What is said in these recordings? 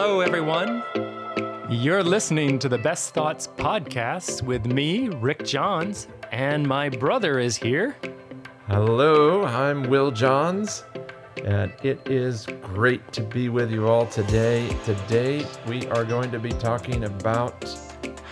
Hello, everyone. You're listening to the Best Thoughts podcast with me, Rick Johns, and my brother is here. Hello, I'm Will Johns, and it is great to be with you all today. Today, we are going to be talking about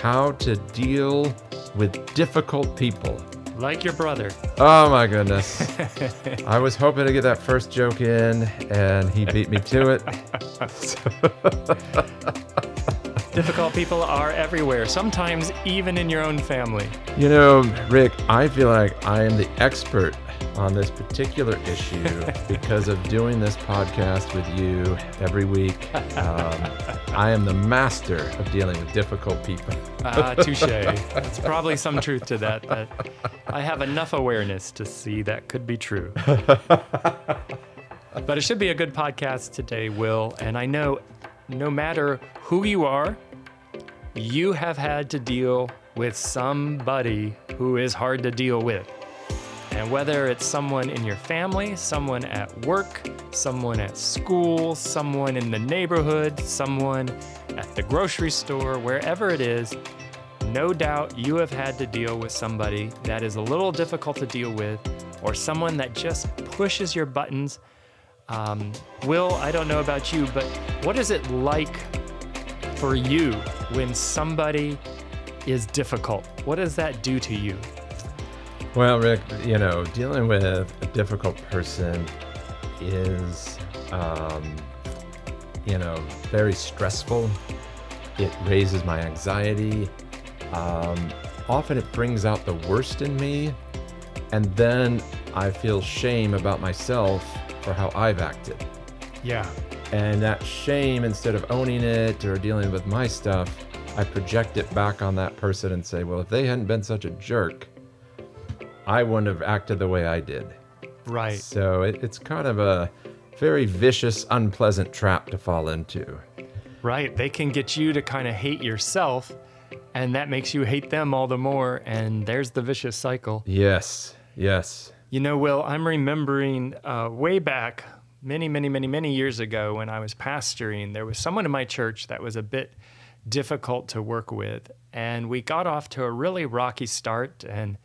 how to deal with difficult people. Like your brother. Oh my goodness. I was hoping to get that first joke in, and he beat me to it. Difficult people are everywhere, sometimes even in your own family. You know, Rick, I feel like I am the expert on this particular issue because of doing this podcast with you every week. Um, I am the master of dealing with difficult people. Ah, touche. There's probably some truth to that, but I have enough awareness to see that could be true. but it should be a good podcast today, Will. And I know no matter who you are, you have had to deal with somebody who is hard to deal with. And whether it's someone in your family, someone at work, someone at school, someone in the neighborhood, someone at the grocery store, wherever it is, no doubt you have had to deal with somebody that is a little difficult to deal with, or someone that just pushes your buttons. Um, Will, I don't know about you, but what is it like for you when somebody is difficult? What does that do to you? Well, Rick, you know, dealing with a difficult person is, um, you know, very stressful. It raises my anxiety. Um, often it brings out the worst in me. And then I feel shame about myself for how I've acted. Yeah. And that shame, instead of owning it or dealing with my stuff, I project it back on that person and say, well, if they hadn't been such a jerk, I wouldn't have acted the way I did. Right. So it, it's kind of a very vicious, unpleasant trap to fall into. Right. They can get you to kind of hate yourself, and that makes you hate them all the more. And there's the vicious cycle. Yes, yes. You know, Will, I'm remembering uh, way back many, many, many, many years ago when I was pastoring, there was someone in my church that was a bit difficult to work with. And we got off to a really rocky start. And,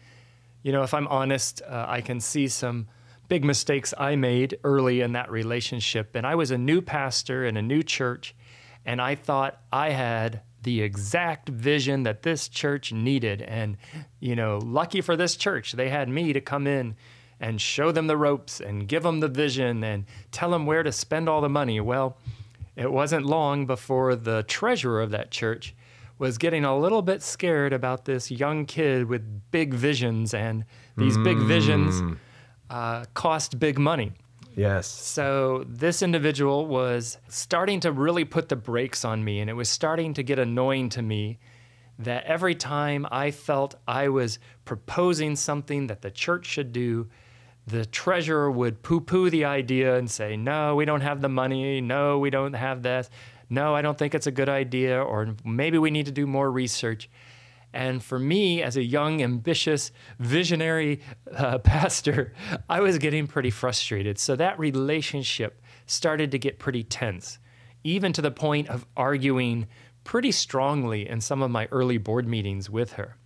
you know, if I'm honest, uh, I can see some big mistakes I made early in that relationship. And I was a new pastor in a new church, and I thought I had the exact vision that this church needed. And, you know, lucky for this church, they had me to come in and show them the ropes and give them the vision and tell them where to spend all the money. Well, it wasn't long before the treasurer of that church was getting a little bit scared about this young kid with big visions, and these big visions uh, cost big money. Yes. So this individual was starting to really put the brakes on me, and it was starting to get annoying to me that every time I felt I was proposing something that the church should do, the treasurer would poo poo the idea and say, No, we don't have the money. No, we don't have that. No, I don't think it's a good idea. Or maybe we need to do more research. And for me, as a young, ambitious, visionary uh, pastor, I was getting pretty frustrated. So that relationship started to get pretty tense, even to the point of arguing pretty strongly in some of my early board meetings with her.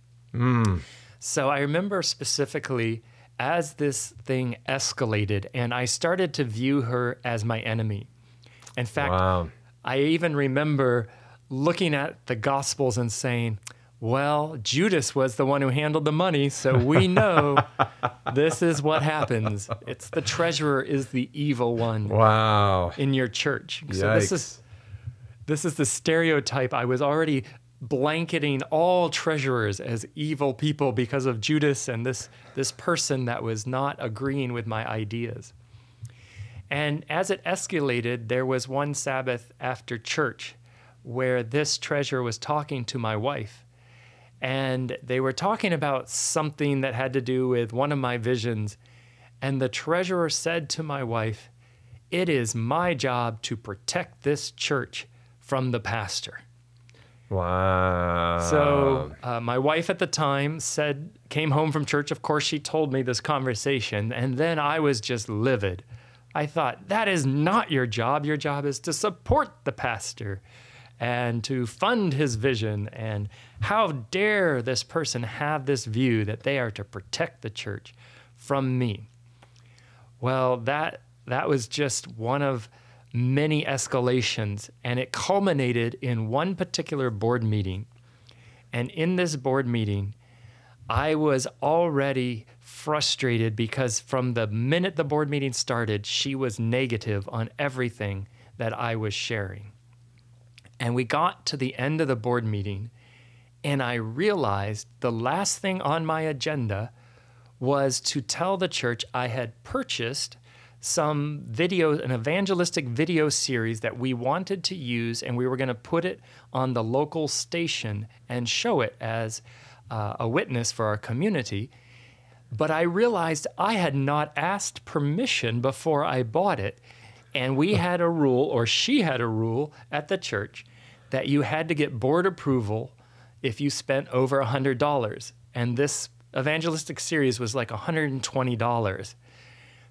So I remember specifically as this thing escalated, and I started to view her as my enemy. In fact, Wow. I even remember looking at the Gospels and saying, well, Judas was the one who handled the money, so we know this is what happens. It's the treasurer is the evil one Wow. in your church. So this is this is the stereotype. I was already blanketing all treasurers as evil people because of Judas and this this person that was not agreeing with my ideas. And as it escalated, there was one Sabbath after church where this treasurer was talking to my wife. And they were talking about something that had to do with one of my visions. And the treasurer said to my wife, It is my job to protect this church from the pastor. Wow. So uh, my wife at the time said, came home from church. Of course, she told me this conversation, and then I was just livid. I thought, that is not your job. Your job is to support the pastor and to fund his vision. And how dare this person have this view that they are to protect the church from me? Well, that that was just one of many escalations, and it culminated in one particular board meeting. And in this board meeting, I was already frustrated because from the minute the board meeting started, she was negative on everything that I was sharing. And we got to the end of the board meeting, and I realized the last thing on my agenda was to tell the church I had purchased some video, an evangelistic video series that we wanted to use, and we were going to put it on the local station and show it as uh, a witness for our community. But I realized I had not asked permission before I bought it. And we had a rule, or she had a rule at the church, that you had to get board approval if you spent over $100. And this evangelistic series was like $120.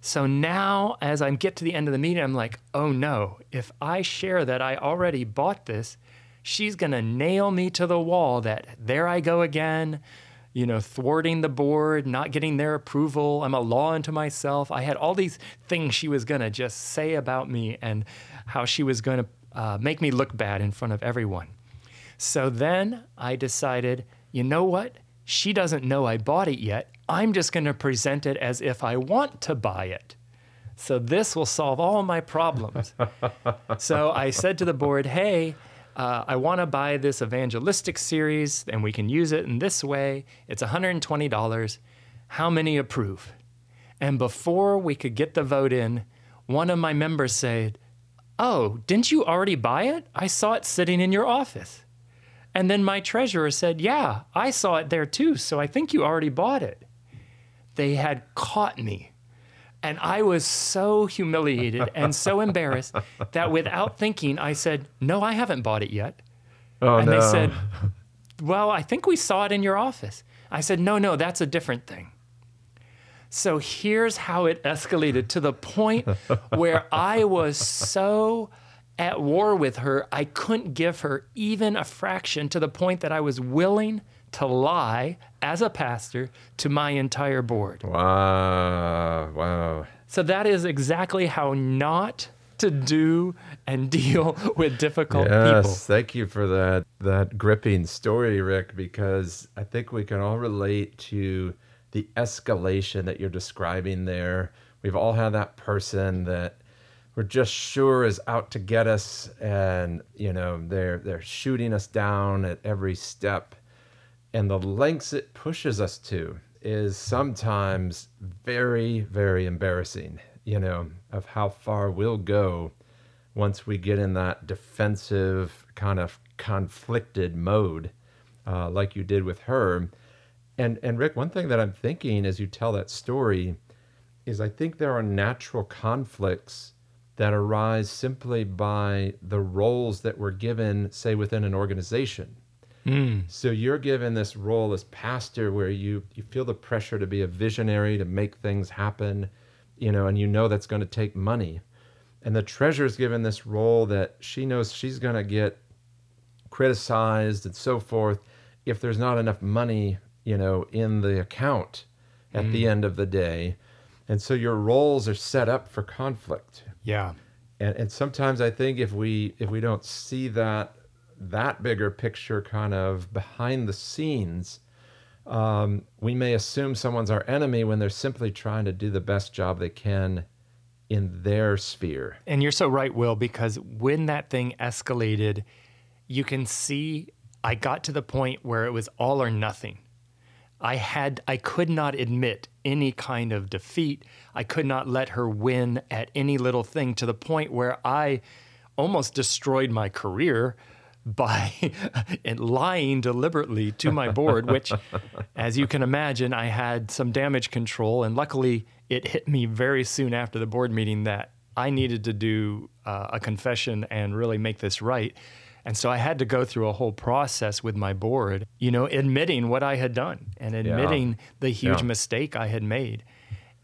So now, as I get to the end of the meeting, I'm like, oh no, if I share that I already bought this, she's going to nail me to the wall that there I go again, you know, thwarting the board, not getting their approval. I'm a law unto myself. I had all these things she was going to just say about me and how she was going to uh, make me look bad in front of everyone. So then I decided, you know what? She doesn't know I bought it yet. I'm just going to present it as if I want to buy it. So this will solve all my problems. so I said to the board, hey, uh, I want to buy this evangelistic series and we can use it in this way. It's $120. How many approve? And before we could get the vote in, one of my members said, Oh, didn't you already buy it? I saw it sitting in your office. And then my treasurer said, Yeah, I saw it there too, so I think you already bought it. They had caught me. And I was so humiliated and so embarrassed that without thinking, I said, No, I haven't bought it yet. Oh, and no. they said, Well, I think we saw it in your office. I said, No, no, that's a different thing. So here's how it escalated to the point where I was so at war with her, I couldn't give her even a fraction to the point that I was willing to lie as a pastor to my entire board. Wow. Wow. So that is exactly how not to do and deal with difficult Yes, people. thank you for that that gripping story, Rick, because I think we can all relate to the escalation that you're describing there. We've all had that person that we're just sure is out to get us and you know they're they're shooting us down at every step and the lengths it pushes us to is sometimes very very embarrassing you know of how far we'll go once we get in that defensive kind of conflicted mode uh, like you did with her. And and rick one thing that i'm thinking as you tell that story is i think there are natural conflicts that arise simply by the roles that we're given say within an organization Hmm. so you're given this role as pastor where you you feel the pressure to be a visionary to make things happen, you know, and you know that's going to take money. And the treasurer's given this role that she knows she's going to get criticized and so forth if there's not enough money, you know, in the account at the hmm. end of the day. And so your roles are set up for conflict Yeah. and, and sometimes I think if we if we don't see that that bigger picture kind of behind the scenes, um, we may assume someone's our enemy when they're simply trying to do the best job they can in their sphere. And you're so right, Will, because when that thing escalated, you can see I got to the point where it was all or nothing. I had I could not admit any kind of defeat. I could not let her win at any little thing to the point where I almost destroyed my career by lying deliberately to my board, which, as you can imagine, I had some damage control. And luckily, it hit me very soon after the board meeting that I needed to do uh, a confession and really make this right. And so I had to go through a whole process with my board, you know, admitting what I had done and admitting the huge Yeah. mistake I had made.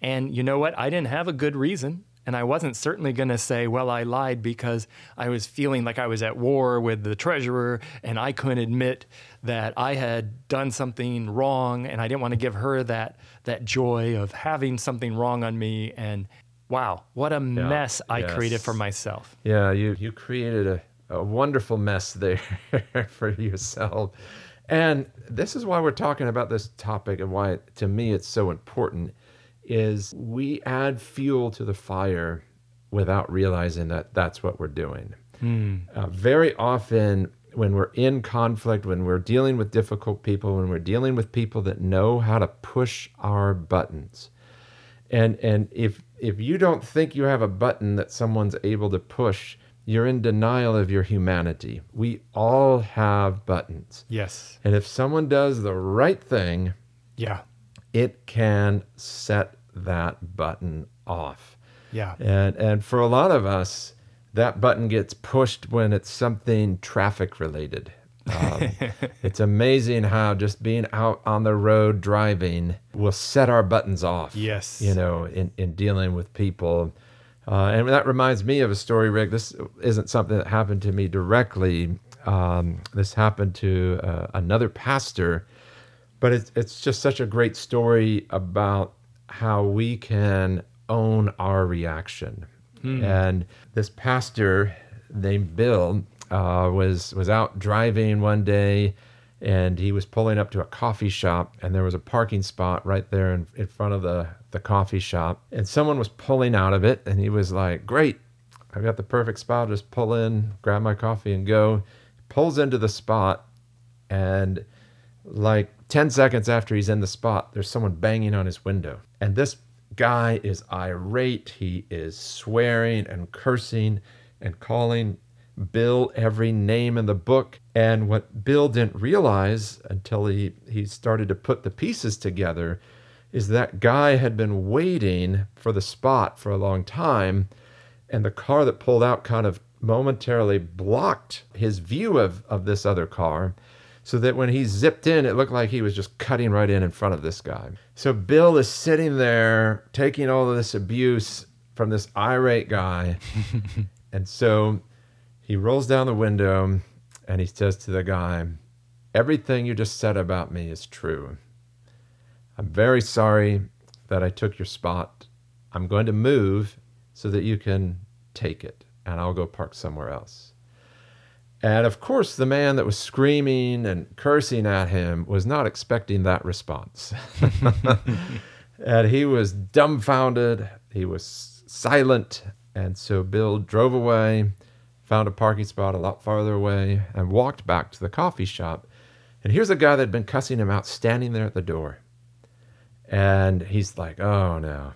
And you know what? I didn't have a good reason. And I wasn't certainly going to say, well, I lied because I was feeling like I was at war with the treasurer and I couldn't admit that I had done something wrong and I didn't want to give her that that joy of having something wrong on me and wow, what a mess I yes. created for myself. Yeah, you you created a, a wonderful mess there for yourself. And this is why we're talking about this topic and why to me it's so important is we add fuel to the fire without realizing that that's what we're doing. Uh, very often when we're in conflict, when we're dealing with difficult people, when we're dealing with people that know how to push our buttons, and and if if you don't think you have a button that someone's able to push, you're in denial of your humanity. We all have buttons. Yes. And if someone does the right thing, Yeah. it can set that button off. Yeah. And and for a lot of us, that button gets pushed when it's something traffic related. Um, it's amazing how just being out on the road driving will set our buttons off. Yes. You know, in, in dealing with people. Uh, and that reminds me of a story, Rick. This isn't something that happened to me directly. Um, this happened to uh, another pastor, but it's, it's just such a great story about how we can own our reaction. And this pastor named Bill uh, was was out driving one day, and he was pulling up to a coffee shop, and there was a parking spot right there in, in front of the the coffee shop, and someone was pulling out of it, and he was like, "Great, I've got the perfect spot. Just pull in, grab my coffee, and go." Pulls into the spot, and like 10 seconds after he's in the spot, there's someone banging on his window. And this guy is irate. He is swearing and cursing and calling Bill every name in the book. And what Bill didn't realize until he, he started to put the pieces together is that guy had been waiting for the spot for a long time. And the car that pulled out kind of momentarily blocked his view of, of this other car so that when he zipped in, it looked like he was just cutting right in in front of this guy. So Bill is sitting there taking all of this abuse from this irate guy. and so he rolls down the window and he says to the guy, Everything you just said about me is true. I'm very sorry that I took your spot. I'm going to move so that you can take it, and I'll go park somewhere else. And of course, the man that was screaming and cursing at him was not expecting that response. and he was dumbfounded, he was silent. And so Bill drove away, found a parking spot a lot farther away, and walked back to the coffee shop. And here's a guy that had been cussing him out standing there at the door. And he's like, oh no,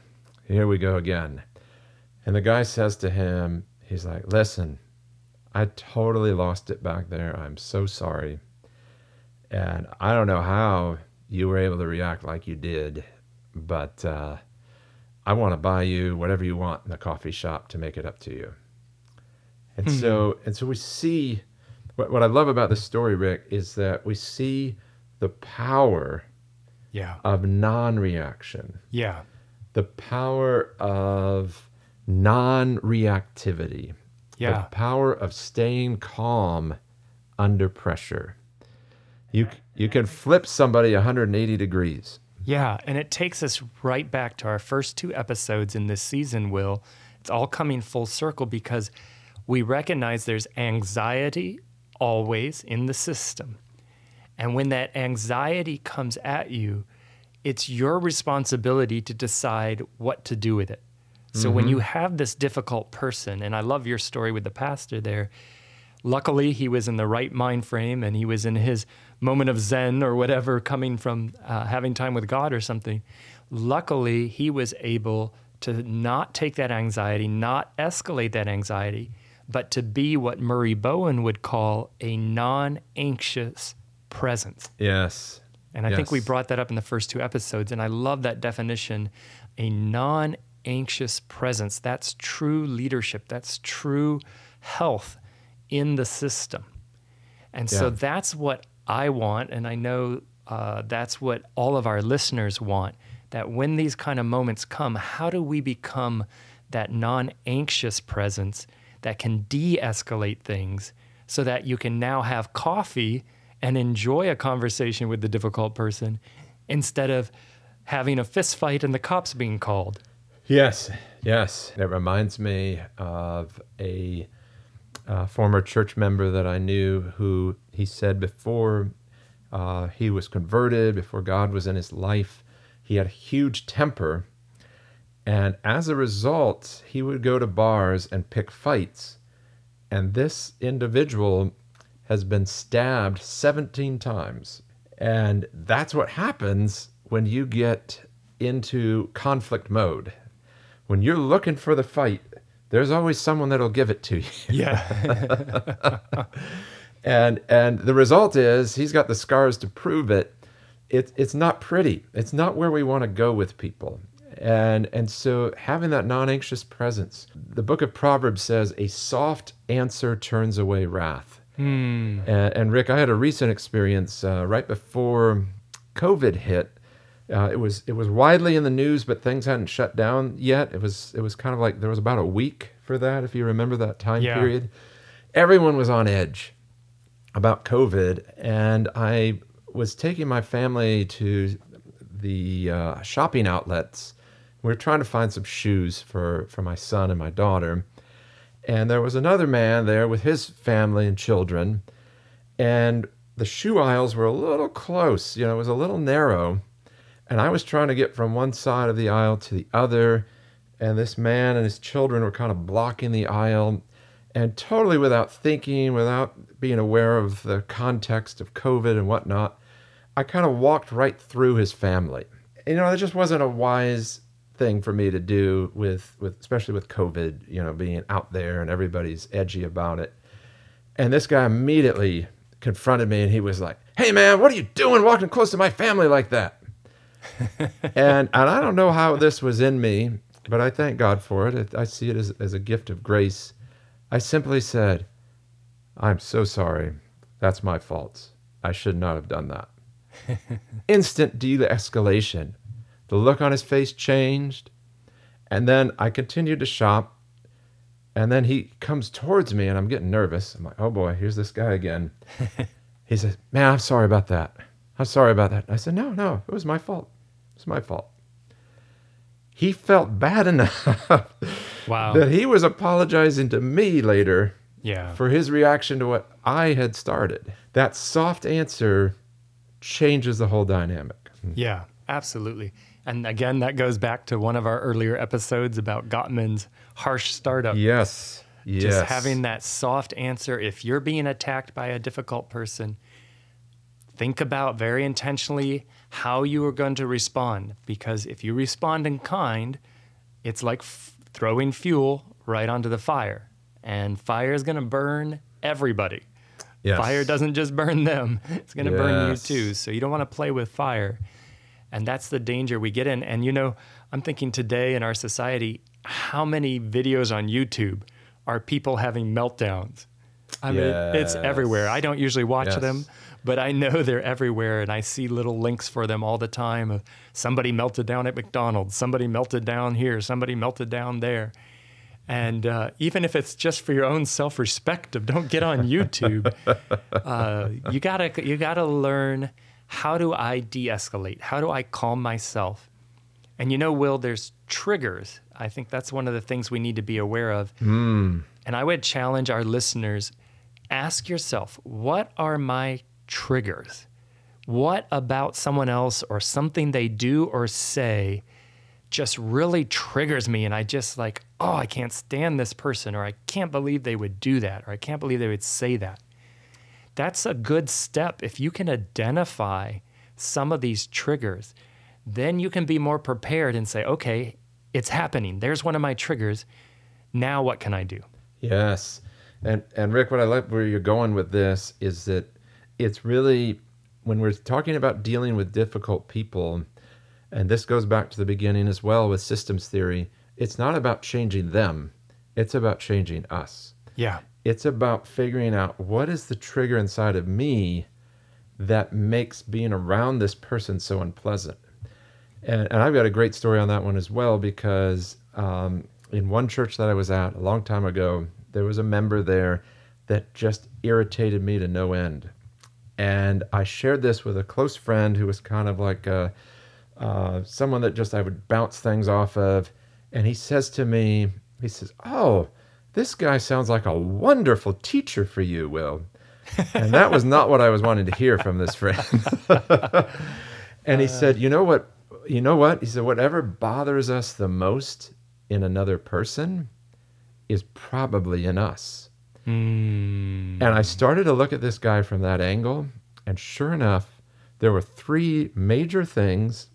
here we go again. And the guy says to him, he's like, listen, I totally lost it back there. I'm so sorry. And I don't know how you were able to react like you did, but uh, I want to buy you whatever you want in the coffee shop to make it up to you. And so, and so we see what, what I love about this story, Rick, is that we see the power Yeah. of non-reaction, Yeah. the power of non-reactivity, Yeah. the power of staying calm under pressure. You you can flip somebody 180 degrees. Yeah, and it takes us right back to our first two episodes in this season, Will. It's all coming full circle because we recognize there's anxiety always in the system. And when that anxiety comes at you, it's your responsibility to decide what to do with it. So when you have this difficult person, and I love your story with the pastor there, luckily he was in the right mind frame and he was in his moment of zen or whatever coming from uh, having time with god or something luckily he was able to not take that anxiety not escalate that anxiety but to be what murray bowen would call a non-anxious presence Yes. and I think we brought that up in the first two episodes. And I love that definition a non anxious presence. That's true leadership, that's true health in the system. And so that's what I want. And I know uh, that's what all of our listeners want that when these kind of moments come, how do we become that non anxious presence that can de escalate things so that you can now have coffee and enjoy a conversation with the difficult person instead of having a fist fight and the cops being called. Yes, yes. It reminds me of a uh, former church member that I knew who he said before uh, he was converted, before God was in his life, he had a huge temper. And as a result, he would go to bars and pick fights. And this individual has been stabbed 17 times. And that's what happens when you get into conflict mode. When you're looking for the fight, there's always someone that'll give it to you. Yeah. and and the result is he's got the scars to prove it. It it's not pretty. It's not where we want to go with people. And and so having that non-anxious presence. The book of Proverbs says a soft answer turns away wrath. Hmm. And, and Rick, I had a recent experience uh, right before COVID hit. Uh, it was it was widely in the news, but things hadn't shut down yet. It was it was kind of like there was about a week for that, if you remember that time Yeah. period. Everyone was on edge about COVID, and I was taking my family to the uh, shopping outlets. We were trying to find some shoes for for my son and my daughter, and there was another man there with his family and children, and the shoe aisles were a little close. You know, it was a little narrow, and I was trying to get from one side of the aisle to the other, and this man and his children were kind of blocking the aisle, and totally without thinking, without being aware of the context of COVID and whatnot, I kind of walked right through his family. You know, it just wasn't a wise thing for me to do with, with especially with COVID, you know, being out there and everybody's edgy about it. And this guy immediately confronted me and he was like, Hey man, what are you doing walking close to my family like that? And and I don't know how this was in me, but I thank God for it. I see it as, as a gift of grace. I simply said, I'm so sorry. That's my fault. I should not have done that. Instant de escalation. The look on his face changed. And then I continued to shop. And then he comes towards me, and I'm getting nervous. I'm like, oh boy, here's this guy again. he says, Man, I'm sorry about that. I'm sorry about that. I said, No, no, it was my fault. It was my fault. He felt bad enough Wow. that he was apologizing to me later yeah. for his reaction to what I had started. That soft answer changes the whole dynamic. Hmm. Yeah, absolutely. And again, that goes back to one of our earlier episodes about Gottman's harsh startup. Yes. Yes. Just having that soft answer. If you're being attacked by a difficult person, think about very intentionally how you are going to respond. Because if you respond in kind, it's like f- throwing fuel right onto the fire. And fire is going to burn everybody. yes. Fire doesn't just burn them, it's going to burn you too. So you don't want to play with fire. And that's the danger we get in. And you know, I'm thinking today in our society, how many videos on YouTube are people having meltdowns? I mean, it's everywhere. I don't usually watch Yes. them, but I know they're everywhere. And I see little links for them all the time of somebody melted down at McDonald's, somebody melted down here, somebody melted down there. And uh, even if it's just for your own self-respect of don't get on YouTube, uh, you gotta you gotta learn how do I de-escalate? How do I calm myself? And you know, Will, there's triggers. I think that's one of the things we need to be aware of. And I would challenge our listeners: ask yourself, what are my triggers? What about someone else or something they do or say just really triggers me and I just like, oh, I can't stand this person or I can't believe they would do that or I can't believe they would say that. That's a good step. If you can identify some of these triggers, then you can be more prepared and say, okay, it's happening. There's one of my triggers. Now what can I do? Yes. And and Rick, what I like where you're going with this is that it's really when we're talking about dealing with difficult people, and this goes back to the beginning as well with systems theory, it's not about changing them. It's about changing us. Yeah. It's about figuring out what is the trigger inside of me that makes being around this person so unpleasant. And, and I've got a great story on that one as well because um, in one church that I was at a long time ago, there was a member there that just irritated me to no end. And I shared this with a close friend who was kind of like a, uh, someone that just I would bounce things off of. And he says to me, he says, Oh, this guy sounds like a wonderful teacher for you, Will. And that was not what I was wanting to hear from this friend. and he said, You know what? You know what? He said, Whatever bothers us the most in another person is probably in us. Mm. And I started to look at this guy from that angle. And sure enough, there were three major things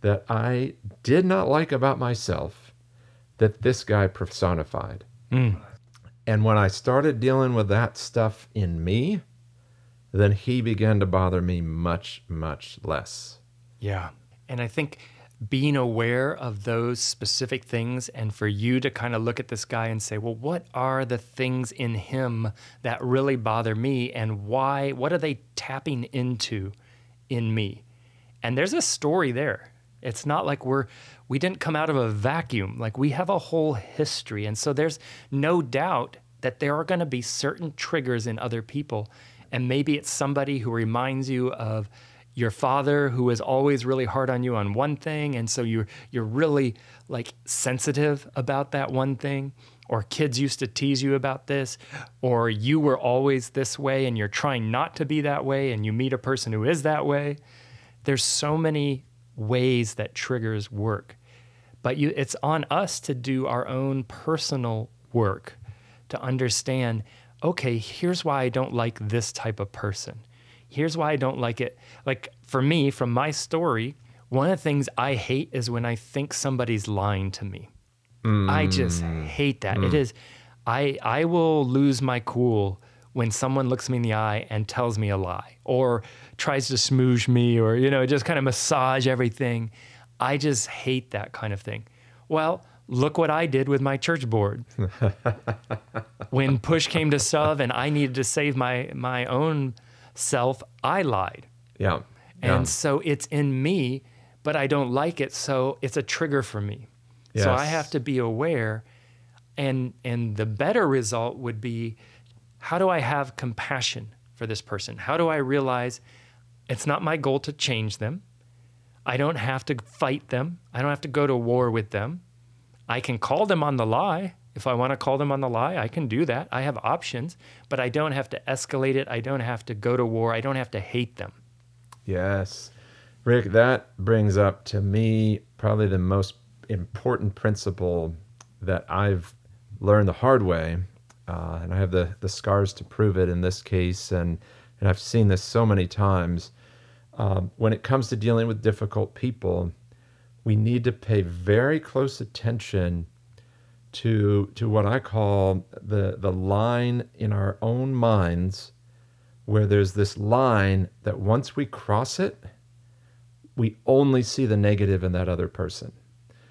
that I did not like about myself that this guy personified. Mm. And when I started dealing with that stuff in me, then he began to bother me much, much less. Yeah. And I think being aware of those specific things and for you to kind of look at this guy and say, well, what are the things in him that really bother me and why? What are they tapping into in me? And there's a story there. It's not like we're we didn't come out of a vacuum. Like we have a whole history. And so there's no doubt that there are going to be certain triggers in other people. And maybe it's somebody who reminds you of your father who is always really hard on you on one thing and so you're you're really like sensitive about that one thing or kids used to tease you about this or you were always this way and you're trying not to be that way and you meet a person who is that way there's so many ways that triggers work. But you it's on us to do our own personal work to understand okay here's why I don't like this type of person here's why I don't like it. Like for me, from my story, one of the things I hate is when I think somebody's lying to me. Mm. I just hate that. Mm. It is I I will lose my cool when someone looks me in the eye and tells me a lie or tries to smoosh me or you know just kind of massage everything. I just hate that kind of thing. Well, look what I did with my church board. when push came to shove and I needed to save my my own self, I lied. Yeah. And so it's in me, but I don't like it. So it's a trigger for me. Yes. So I have to be aware. And, and the better result would be how do I have compassion for this person? How do I realize it's not my goal to change them? I don't have to fight them. I don't have to go to war with them. I can call them on the lie. If I want to call them on the lie, I can do that. I have options, but I don't have to escalate it. I don't have to go to war. I don't have to hate them. Yes. Rick, that brings up to me probably the most important principle that I've learned the hard way. Uh, and I have the, the scars to prove it in this case. And, and I've seen this so many times. Um, when it comes to dealing with difficult people, we need to pay very close attention to to what I call the the line in our own minds where there's this line that once we cross it we only see the negative in that other person.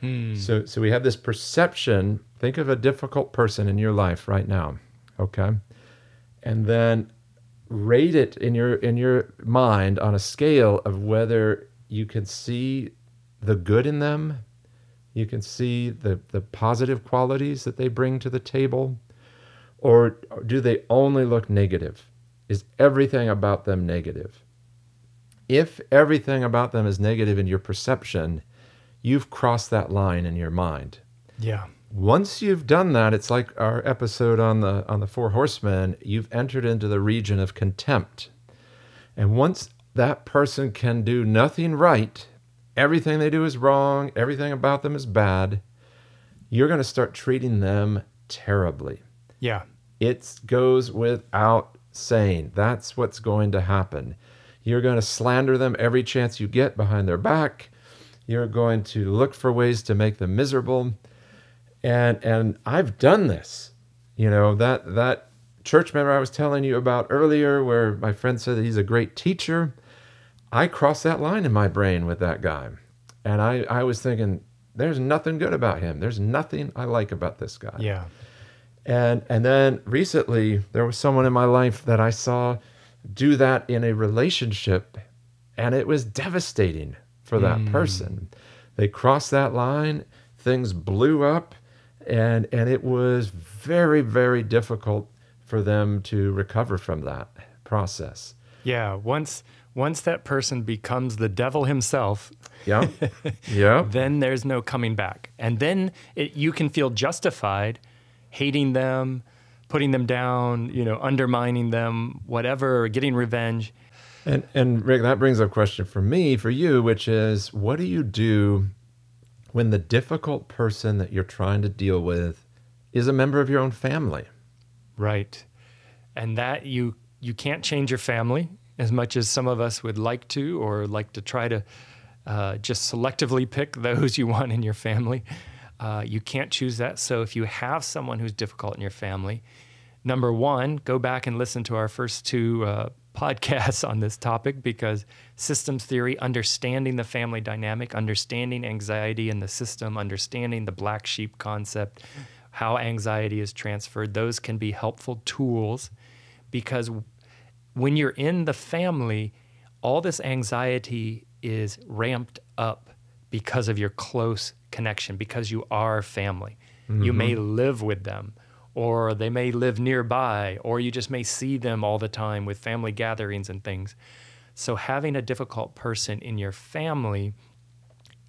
Hmm. So so we have this perception, think of a difficult person in your life right now, okay? And then rate it in your in your mind on a scale of whether you can see the good in them you can see the, the positive qualities that they bring to the table? Or do they only look negative? Is everything about them negative? If everything about them is negative in your perception, you've crossed that line in your mind. Yeah. Once you've done that, it's like our episode on the on the four horsemen, you've entered into the region of contempt. And once that person can do nothing right everything they do is wrong, everything about them is bad, you're going to start treating them terribly. Yeah. It goes without saying. That's what's going to happen. You're going to slander them every chance you get behind their back. You're going to look for ways to make them miserable. And and I've done this. You know, that that church member I was telling you about earlier where my friend said that he's a great teacher. I crossed that line in my brain with that guy. And I, I was thinking, there's nothing good about him. There's nothing I like about this guy. Yeah. And and then recently there was someone in my life that I saw do that in a relationship and it was devastating for that mm. person. They crossed that line, things blew up and and it was very very difficult for them to recover from that process. Yeah, once once that person becomes the devil himself, Yeah, yeah, then there's no coming back. And then it, you can feel justified hating them, putting them down, you know, undermining them, whatever, getting revenge. and and Rick, that brings up a question for me for you, which is, what do you do when the difficult person that you're trying to deal with is a member of your own family? Right. And that you you can't change your family as much as some of us would like to or like to try to uh, just selectively pick those you want in your family. Uh, you can't choose that. So if you have someone who's difficult in your family, number one, go back and listen to our first two uh, podcasts on this topic because systems theory, understanding the family dynamic, understanding anxiety in the system, understanding the black sheep concept, how anxiety is transferred, those can be helpful tools because when you're in the family, all this anxiety is ramped up because of your close connection, because you are family. You may mm-hmm. live with them, or they may live nearby, or you just may see them all the time with family gatherings and things. So, having a difficult person in your family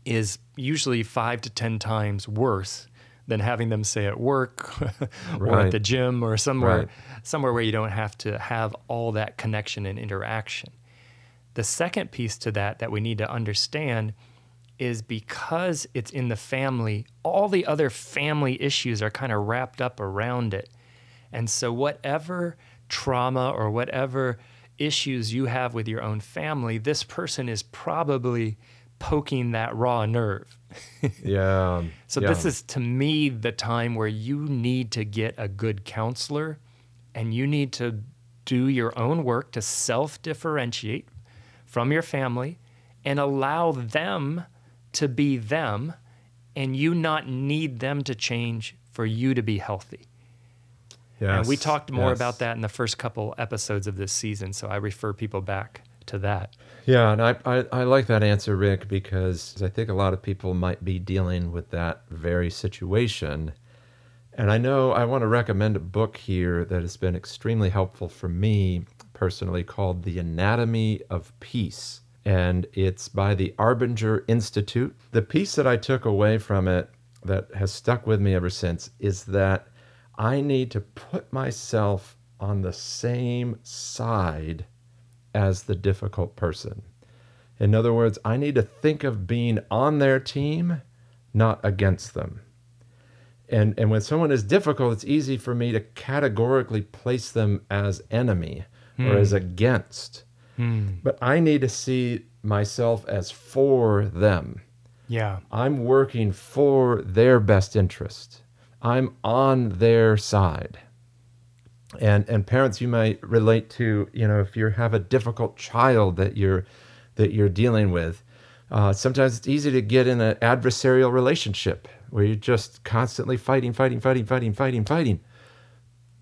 is usually five to 10 times worse than having them say at work or Right. at the gym or somewhere Right. somewhere where you don't have to have all that connection and interaction. The second piece to that that we need to understand is because it's in the family, all the other family issues are kind of wrapped up around it. And so, whatever trauma or whatever issues you have with your own family, this person is probably poking that raw nerve. Yeah. So yeah. this is to me the time where you need to get a good counselor and you need to do your own work to self-differentiate from your family and allow them to be them and you not need them to change for you to be healthy. Yeah. And we talked more yes. about that in the first couple episodes of this season, so I refer people back to that. Yeah, and I, I, I like that answer, Rick, because I think a lot of people might be dealing with that very situation. And I know I want to recommend a book here that has been extremely helpful for me personally called The Anatomy of Peace. And it's by the Arbinger Institute. The piece that I took away from it that has stuck with me ever since is that I need to put myself on the same side as the difficult person. In other words, I need to think of being on their team, not against them. And, and when someone is difficult, it's easy for me to categorically place them as enemy or hmm. as against. Hmm. But I need to see myself as for them. Yeah. I'm working for their best interest. I'm on their side. And and parents, you might relate to, you know, if you have a difficult child that you're that you're dealing with, uh, sometimes it's easy to get in an adversarial relationship where you're just constantly fighting, fighting, fighting, fighting, fighting, fighting.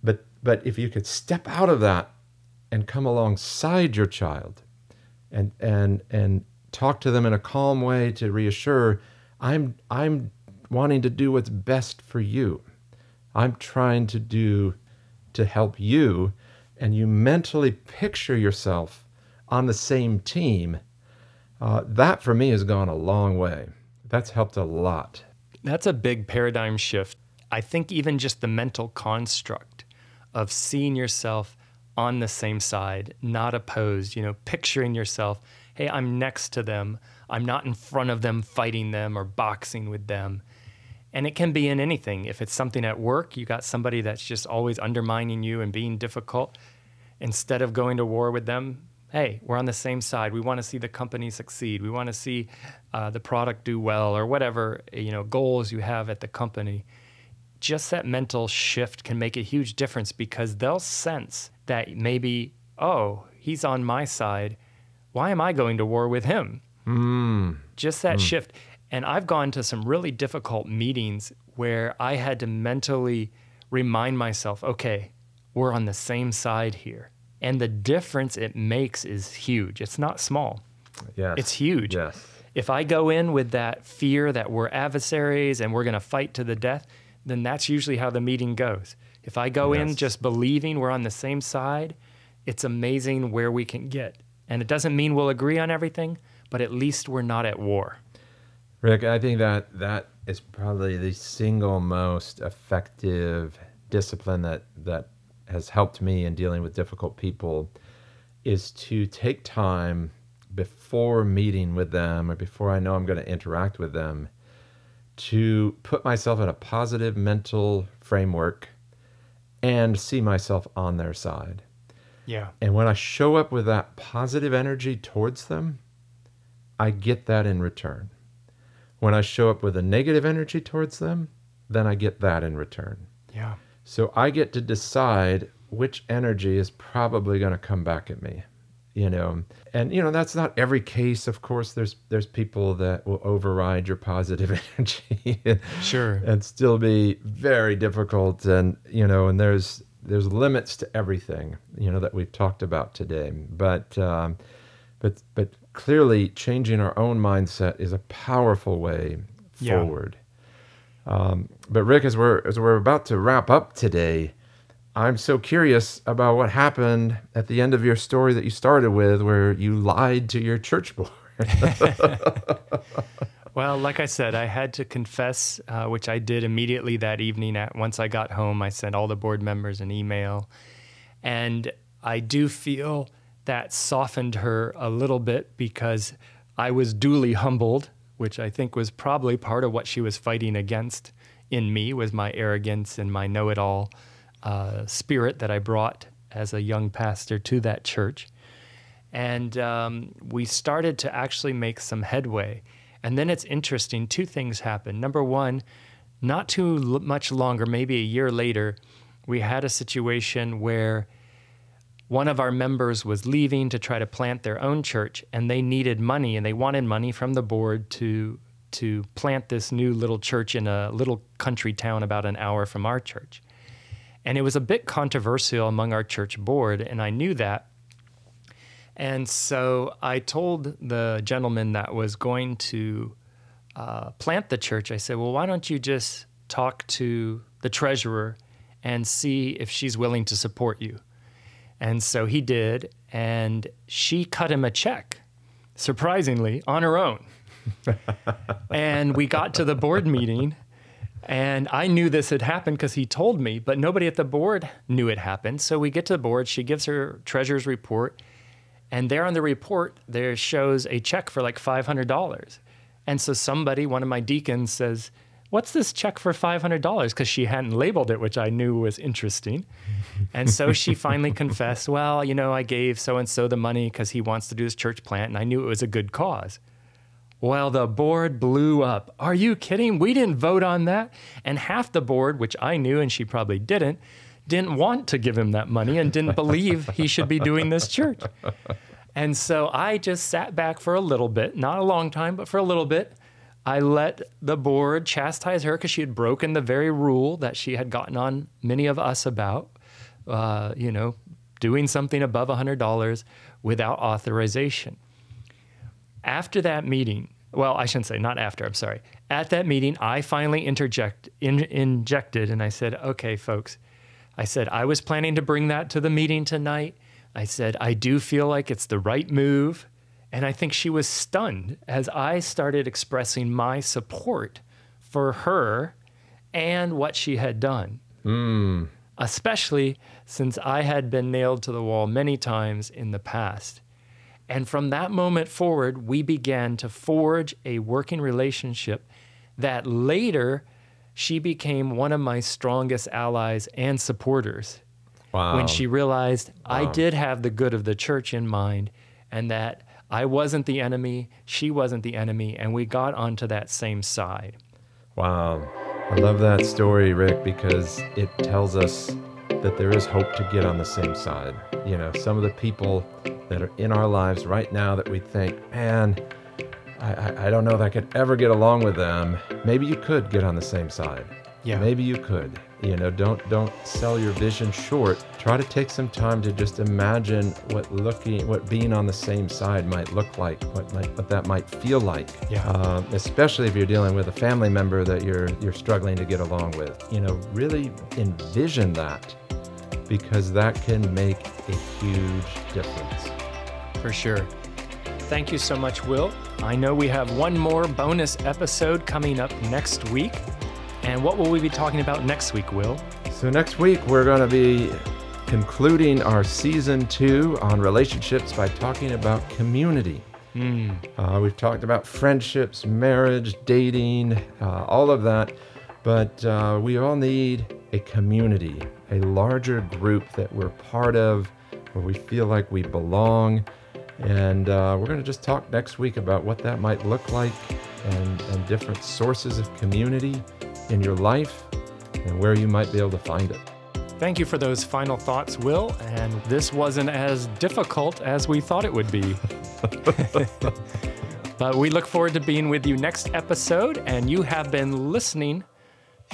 But but if you could step out of that and come alongside your child and and and talk to them in a calm way to reassure i'm i'm wanting to do what's best for you i'm trying to do to help you and you mentally picture yourself on the same team uh, that for me has gone a long way that's helped a lot That's a big paradigm shift. I think even just the mental construct of seeing yourself on the same side, not opposed, you know, picturing yourself, hey, I'm next to them. I'm not in front of them fighting them or boxing with them. And it can be in anything. If it's something at work, you got somebody that's just always undermining you and being difficult. Instead of going to war with them, hey, we're on the same side. We want to see the company succeed. We want to see uh, the product do well, or whatever you know goals you have at the company. Just that mental shift can make a huge difference because they'll sense that maybe, oh, he's on my side. Why am I going to war with him? just that shift. And I've gone to some really difficult meetings where I had to mentally remind myself, okay, we're on the same side here. And the difference it makes is huge. It's not small, yes it's huge. yes If I go in with that fear that we're adversaries and we're going to fight to the death, then that's usually how the meeting goes. If I go in just believing we're on the same side, it's amazing where we can get. And it doesn't mean we'll agree on everything, but at least we're not at war. Rick, I think that that is probably the single most effective discipline that that has helped me in dealing with difficult people is to take time before meeting with them or before I know I'm going to interact with them to put myself in a positive mental framework and see myself on their side. Yeah. And when I show up with that positive energy towards them, I get that in return. When I show up with a negative energy towards them, then I get that in return. Yeah. So I get to decide which energy is probably going to come back at me. You know, and you know that's not every case. Of course, there's there's people that will override your positive energy and, Sure. and still be very difficult. And you know, and there's there's limits to everything. You know that we've talked about today. But um, but but clearly, changing our own mindset is a powerful way Yeah. forward. Um, but Rick, as we're as we're about to wrap up today, I'm so curious about what happened at the end of your story that you started with, where you lied to your church board. Well, like I said, I had to confess, uh, which I did immediately that evening. At once I got home, I sent all the board members an email, and I do feel that softened her a little bit because I was duly humbled, which I think was probably part of what she was fighting against in me was my arrogance and my know-it-all uh, spirit that I brought as a young pastor to that church and um, we started to actually make some headway. And then it's interesting, two things happened. Number one, not too much longer, maybe a year later, we had a situation where one of our members was leaving to try to plant their own church, and they needed money, and they wanted money from the board to to plant this new little church in a little country town about an hour from our church. And it was a bit controversial among our church board, and I knew that. And so I told the gentleman that was going to uh, plant the church, I said, well, why don't you just talk to the treasurer and see if she's willing to support you? And so he did, and she cut him a check, surprisingly, on her own. and we got to the board meeting, and I knew this had happened because he told me, but nobody at the board knew it happened. So we get to the board, she gives her treasurer's report, and there on the report, there shows a check for like $500. And so somebody, one of my deacons, says, What's this check for $500? Because she hadn't labeled it, which I knew was interesting. And so she finally confessed, Well, you know, I gave so and so the money because he wants to do his church plant, and I knew it was a good cause. Well, the board blew up. Are you kidding? We didn't vote on that. And half the board, which I knew and she probably didn't, didn't want to give him that money and didn't believe he should be doing this church. And so I just sat back for a little bit, not a long time, but for a little bit. I let the board chastise her because she had broken the very rule that she had gotten on many of us about, uh, you know, doing something above $100 without authorization. After that meeting, well, I shouldn't say not after, I'm sorry. At that meeting, I finally interject, in, injected and I said, okay, folks, I said, I was planning to bring that to the meeting tonight. I said, I do feel like it's the right move. And I think she was stunned as I started expressing my support for her and what she had done. Hmm. Especially since I had been nailed to the wall many times in the past. And from that moment forward, we began to forge a working relationship that later she became one of my strongest allies and supporters Wow. when she realized I did have the good of the church in mind and that I wasn't the enemy, she wasn't the enemy, and we got onto that same side. Wow. I love that story, Rick, because it tells us that there is hope to get on the same side. You know, some of the people that are in our lives right now that we think, man, I, I, I don't know that I could ever get along with them. Maybe you could get on the same side. Yeah. Maybe you could. You know, don't don't sell your vision short. Try to take some time to just imagine what looking, what being on the same side might look like, what might, what that might feel like. Yeah. Um, especially if you're dealing with a family member that you're you're struggling to get along with. You know, really envision that because that can make a huge difference. For sure. Thank you so much, Will. I know we have one more bonus episode coming up next week. And what will we be talking about next week, Will? So next week we're going to be concluding our season two on relationships by talking about community. Uh, we've talked about friendships, marriage, dating, uh, all of that, but uh, we all need a community, a larger group that we're part of, where we feel like we belong. And uh, we're going to just talk next week about what that might look like and, and different sources of community in your life and where you might be able to find it. Thank you for those final thoughts, Will. And this wasn't as difficult as we thought it would be. but we look forward to being with you next episode. And you have been listening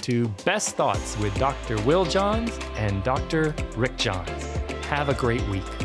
to Best Thoughts with Dr. Will Johns and Dr. Rick Johns. Have a great week.